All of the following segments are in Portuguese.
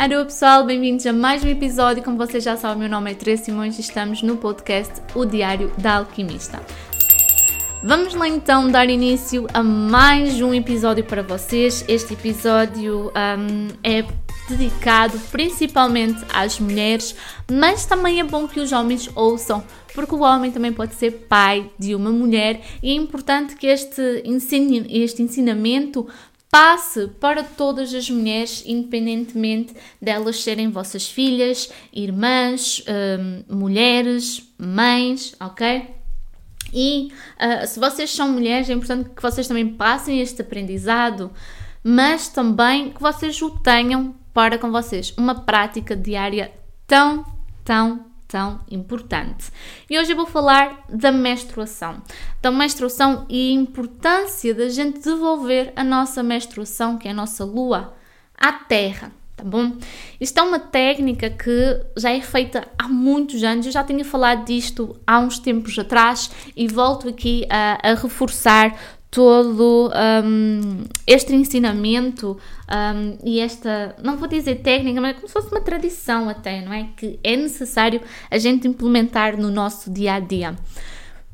Alô pessoal, bem-vindos a mais um episódio. Como vocês já sabem, meu nome é Teresa Simões e estamos no podcast O Diário da Alquimista. Vamos lá então dar início a mais um episódio para vocês. Este episódio um, é dedicado principalmente às mulheres, mas também é bom que os homens ouçam, porque o homem também pode ser pai de uma mulher e é importante que este, ensine, este ensinamento passe para todas as mulheres, independentemente delas serem vossas filhas, irmãs, um, mulheres, mães, ok? E uh, se vocês são mulheres, é importante que vocês também passem este aprendizado, mas também que vocês o tenham para com vocês. Uma prática diária tão, tão, tão importante. E hoje eu vou falar da menstruação. Da menstruação e a importância da gente devolver a nossa menstruação, que é a nossa lua, à terra. Tá bom? Isto é uma técnica que já é feita há muitos anos. Eu já tinha falado disto há uns tempos atrás e volto aqui a, a reforçar todo um, este ensinamento um, e esta, não vou dizer técnica, mas é como se fosse uma tradição até, não é? Que é necessário a gente implementar no nosso dia a dia.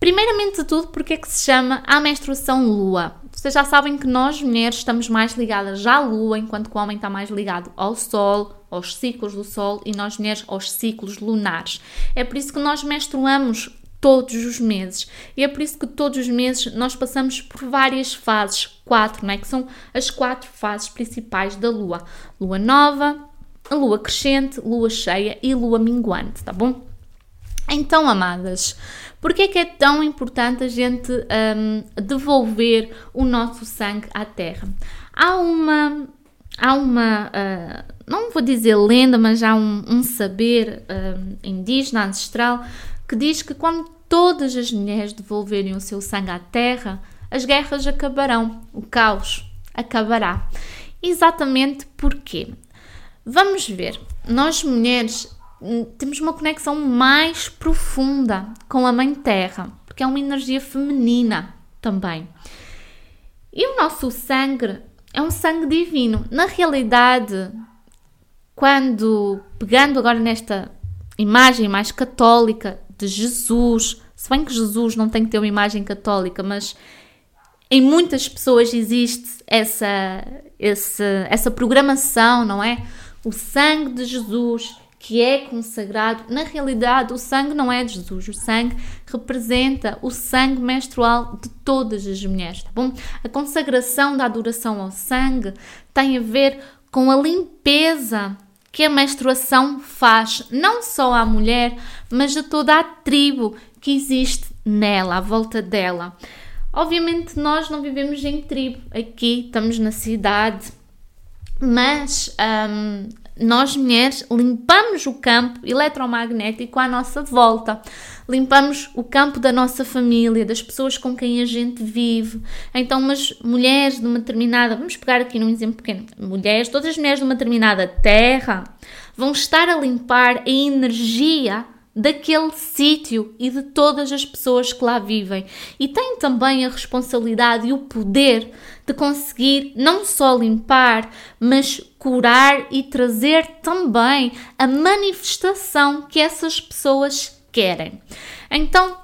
Primeiramente de tudo, porque é que se chama a menstruação lua? Vocês já sabem que nós mulheres estamos mais ligadas à lua, enquanto que o homem está mais ligado ao sol, aos ciclos do sol e nós mulheres aos ciclos lunares. É por isso que nós menstruamos todos os meses. E é por isso que todos os meses nós passamos por várias fases, quatro, não é? Que são as quatro fases principais da lua: lua nova, lua crescente, lua cheia e lua minguante, tá bom? Então, amadas, por que é que é tão importante a gente um, devolver o nosso sangue à terra? Há uma. Há uma. Uh, não vou dizer lenda, mas há um, um saber uh, indígena, ancestral, que diz que quando todas as mulheres devolverem o seu sangue à terra, as guerras acabarão, o caos acabará. Exatamente porquê? Vamos ver, nós mulheres hum, temos uma conexão mais profunda com a Mãe Terra, porque é uma energia feminina também. E o nosso sangue é um sangue divino. Na realidade, quando pegando agora nesta imagem mais católica de Jesus, se bem que Jesus não tem que ter uma imagem católica, mas em muitas pessoas existe essa, essa, essa programação, não é? O sangue de Jesus que é consagrado, na realidade o sangue não é de Jesus, o sangue representa o sangue menstrual de todas as mulheres, tá bom? A consagração da adoração ao sangue tem a ver com a limpeza que a menstruação faz não só à mulher, mas a toda a tribo que existe nela, à volta dela. Obviamente, nós não vivemos em tribo, aqui estamos na cidade, mas um, nós mulheres limpamos o campo eletromagnético à nossa volta, limpamos o campo da nossa família, das pessoas com quem a gente vive. Então, umas mulheres de uma determinada, vamos pegar aqui num exemplo pequeno, mulheres, todas as mulheres de uma determinada terra vão estar a limpar a energia daquele sítio e de todas as pessoas que lá vivem. E têm também a responsabilidade e o poder de conseguir não só limpar, mas curar e trazer também a manifestação que essas pessoas querem. Então,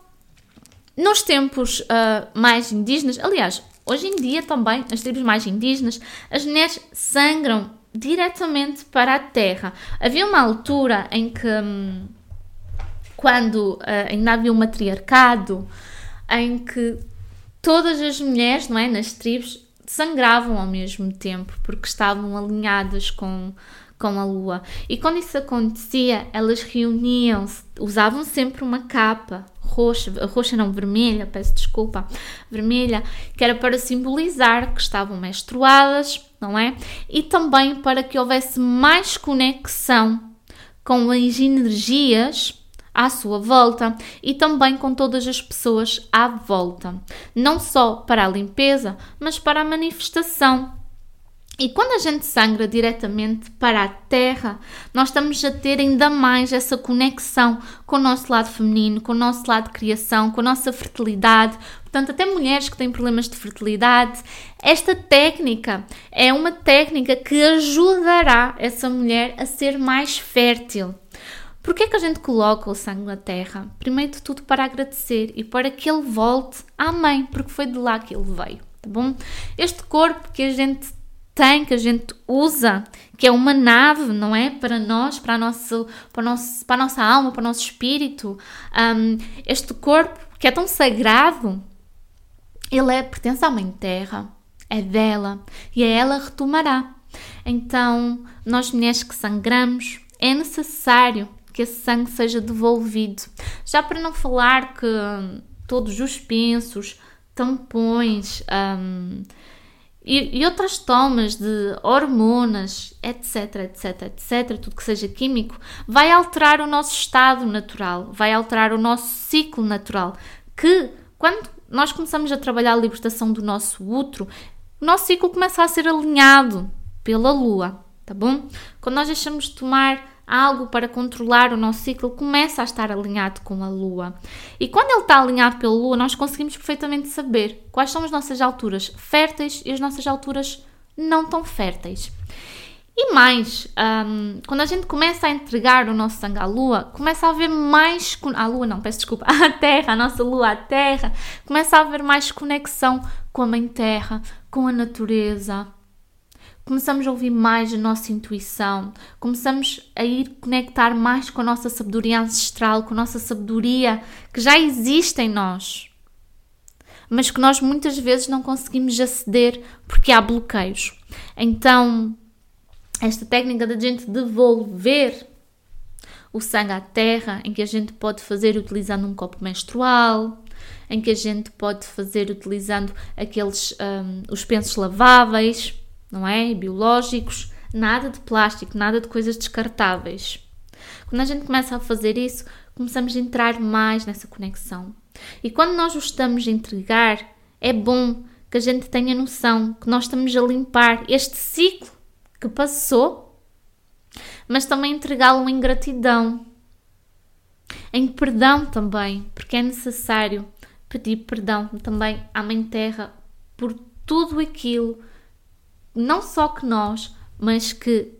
nos tempos uh, mais indígenas, aliás, hoje em dia também, nas tribos mais indígenas, as mulheres sangram diretamente para a terra. Havia uma altura em que. Hum, quando uh, ainda havia um matriarcado em que todas as mulheres, não é, nas tribos, sangravam ao mesmo tempo porque estavam alinhadas com, com a lua. E quando isso acontecia, elas reuniam-se, usavam sempre uma capa roxa, roxa não, vermelha, peço desculpa, vermelha, que era para simbolizar que estavam menstruadas, não é? E também para que houvesse mais conexão com as energias à sua volta e também com todas as pessoas à volta, não só para a limpeza, mas para a manifestação E quando a gente sangra diretamente para a terra, nós estamos a ter ainda mais essa conexão com o nosso lado feminino, com o nosso lado de criação, com a nossa fertilidade. Portanto, até mulheres que têm problemas de fertilidade, esta técnica é uma técnica que ajudará essa mulher a ser mais fértil. Por que é que a gente coloca o sangue na terra? Primeiro de tudo para agradecer e para que ele volte à mãe, porque foi de lá que ele veio, tá bom? Este corpo que a gente tem, que a gente usa, que é uma nave, não é? Para nós, para nosso, para, nosso, para a nossa alma, para o nosso espírito. Um, este corpo que é tão sagrado, ele é, pertence à Mãe Terra, é dela e a ela retomará. Então, nós mulheres que sangramos, é necessário que esse sangue seja devolvido. Já para não falar que todos os pensos, tampões, um, e, e, outras tomas de hormonas, etc, etc, etc, tudo que seja químico, vai alterar o nosso estado natural, vai alterar o nosso ciclo natural. Que quando nós começamos a trabalhar a libertação do nosso útero, o nosso ciclo começa a ser alinhado pela lua, tá bom? Quando nós deixamos de tomar algo para controlar o nosso ciclo começa a estar alinhado com a Lua. E quando ele está alinhado pela Lua, nós conseguimos perfeitamente saber quais são as nossas alturas férteis e as nossas alturas não tão férteis. E mais, um, quando a gente começa a entregar o nosso sangue à Lua, começa a haver mais. A Lua, não, peço desculpa, à Terra, a nossa Lua, a Terra, começa a haver mais conexão com a Mãe Terra, com a natureza, começamos a ouvir mais a nossa intuição, começamos a ir conectar mais com a nossa sabedoria ancestral, com a nossa sabedoria que já existe em nós, mas que nós muitas vezes não conseguimos aceder porque há bloqueios. Então, esta técnica da gente devolver o sangue à terra, em que a gente pode fazer utilizando um copo menstrual, em que a gente pode fazer utilizando aqueles um, os pensos laváveis não é? Biológicos, nada de plástico, nada de coisas descartáveis. Quando a gente começa a fazer isso, começamos a entrar mais nessa conexão. E quando nós o estamos a entregar, é bom que a gente tenha noção que nós estamos a limpar este ciclo que passou, mas também entregá-lo em gratidão, em perdão também, porque é necessário pedir perdão também à Mãe Terra por tudo aquilo não só que nós, mas que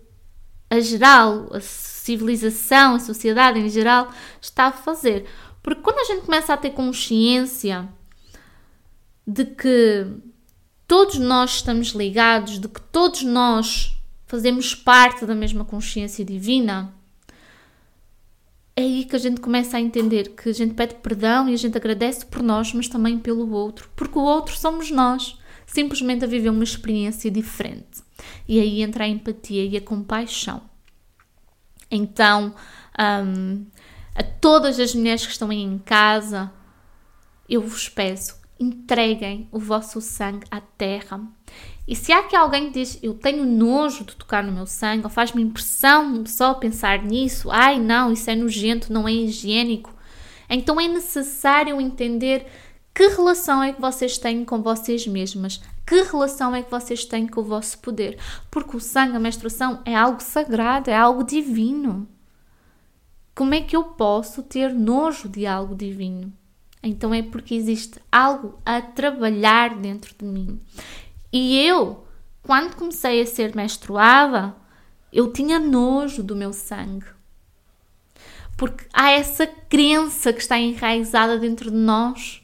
a geral, a civilização, a sociedade em geral está a fazer. Porque quando a gente começa a ter consciência de que todos nós estamos ligados, de que todos nós fazemos parte da mesma consciência divina, é aí que a gente começa a entender que a gente pede perdão e a gente agradece por nós, mas também pelo outro, porque o outro somos nós simplesmente a viver uma experiência diferente. E aí entra a empatia e a compaixão. Então, um, a todas as mulheres que estão aí em casa, eu vos peço, entreguem o vosso sangue à terra. E se há aqui alguém que diz, eu tenho nojo de tocar no meu sangue, ou faz-me impressão só pensar nisso, ai não, isso é nojento, não é higiênico, então é necessário entender que relação é que vocês têm com vocês mesmas? Que relação é que vocês têm com o vosso poder? Porque o sangue, a menstruação, é algo sagrado, é algo divino. Como é que eu posso ter nojo de algo divino? Então é porque existe algo a trabalhar dentro de mim. E eu, quando comecei a ser menstruada, eu tinha nojo do meu sangue. Porque há essa crença que está enraizada dentro de nós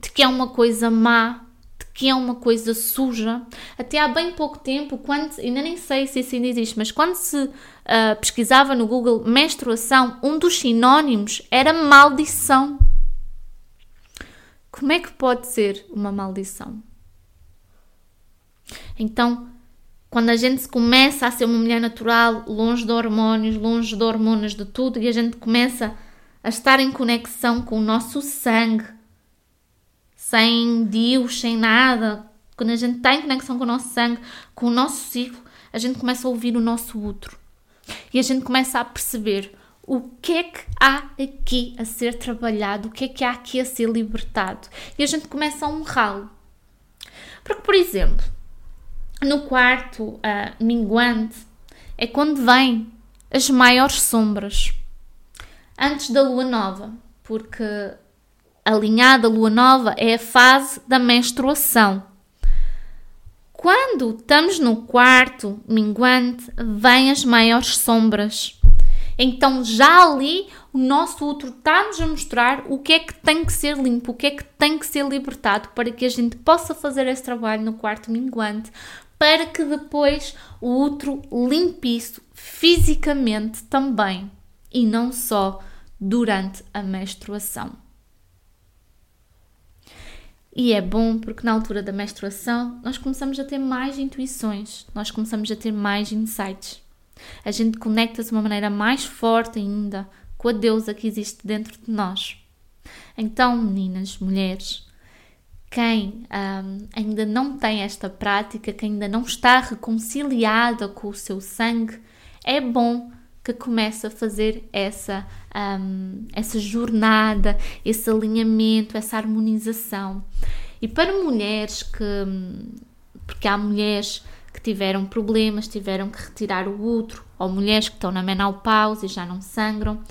de que é uma coisa má, de que é uma coisa suja. Até há bem pouco tempo, quando, ainda nem sei se isso ainda existe, mas quando se uh, pesquisava no Google menstruação, um dos sinónimos era maldição. Como é que pode ser uma maldição? Então, quando a gente começa a ser uma mulher natural, longe de hormônios, longe de hormonas, de tudo, e a gente começa a estar em conexão com o nosso sangue, sem Deus, sem nada, quando a gente está em conexão com o nosso sangue, com o nosso ciclo, a gente começa a ouvir o nosso outro. E a gente começa a perceber o que é que há aqui a ser trabalhado, o que é que há aqui a ser libertado. E a gente começa a honrá-lo. Porque, por exemplo, no quarto uh, minguante é quando vêm as maiores sombras antes da lua nova, porque alinhada lua nova é a fase da menstruação. Quando estamos no quarto minguante, vêm as maiores sombras. Então, já ali, o nosso útero está-nos a mostrar o que é que tem que ser limpo, o que é que tem que ser libertado para que a gente possa fazer esse trabalho no quarto minguante, para que depois o útero limpe isso fisicamente também e não só durante a menstruação. E é bom porque na altura da menstruação nós começamos a ter mais intuições, nós começamos a ter mais insights. A gente conecta-se de uma maneira mais forte ainda com a deusa que existe dentro de nós. Então, meninas, mulheres, quem um, ainda não tem esta prática, quem ainda não está reconciliada com o seu sangue, é bom que comece a fazer essa, um, essa jornada, esse alinhamento, essa harmonização. E para mulheres que. Porque há mulheres que tiveram problemas, tiveram que retirar o útero, ou mulheres que estão na menopausa e já não sangram,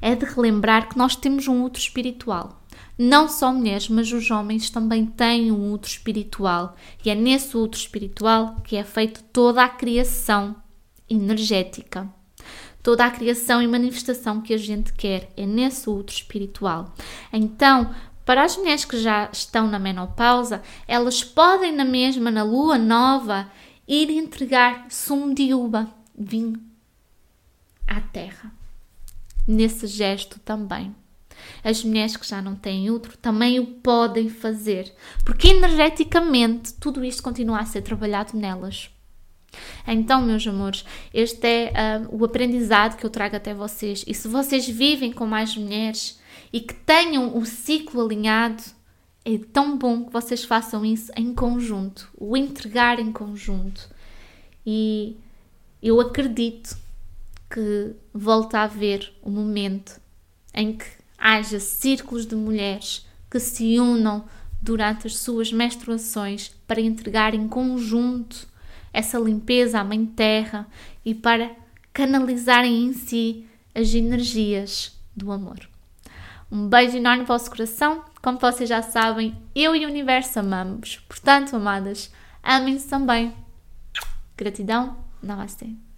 é de relembrar que nós temos um útero espiritual. Não só mulheres, mas os homens também têm um útero espiritual. E é nesse útero espiritual que é feita toda a criação energética. Toda a criação e manifestação que a gente quer é nesse útero espiritual. Então, para as mulheres que já estão na menopausa, elas podem, na mesma, na lua nova, ir entregar sumo de uva, vinho, à terra. Nesse gesto também. As mulheres que já não têm útero também o podem fazer, porque energeticamente tudo isto continua a ser trabalhado nelas. Então, meus amores, este é uh, o aprendizado que eu trago até vocês. E se vocês vivem com mais mulheres e que tenham o ciclo alinhado, é tão bom que vocês façam isso em conjunto, o entregar em conjunto. E eu acredito que volta a haver um momento em que haja círculos de mulheres que se unam durante as suas menstruações para entregar em conjunto essa limpeza à Mãe Terra e para canalizarem em si as energias do amor. Um beijo enorme no vosso coração. Como vocês já sabem, eu e o universo amamos. Portanto, amadas, amem-se também. Gratidão. Namastê.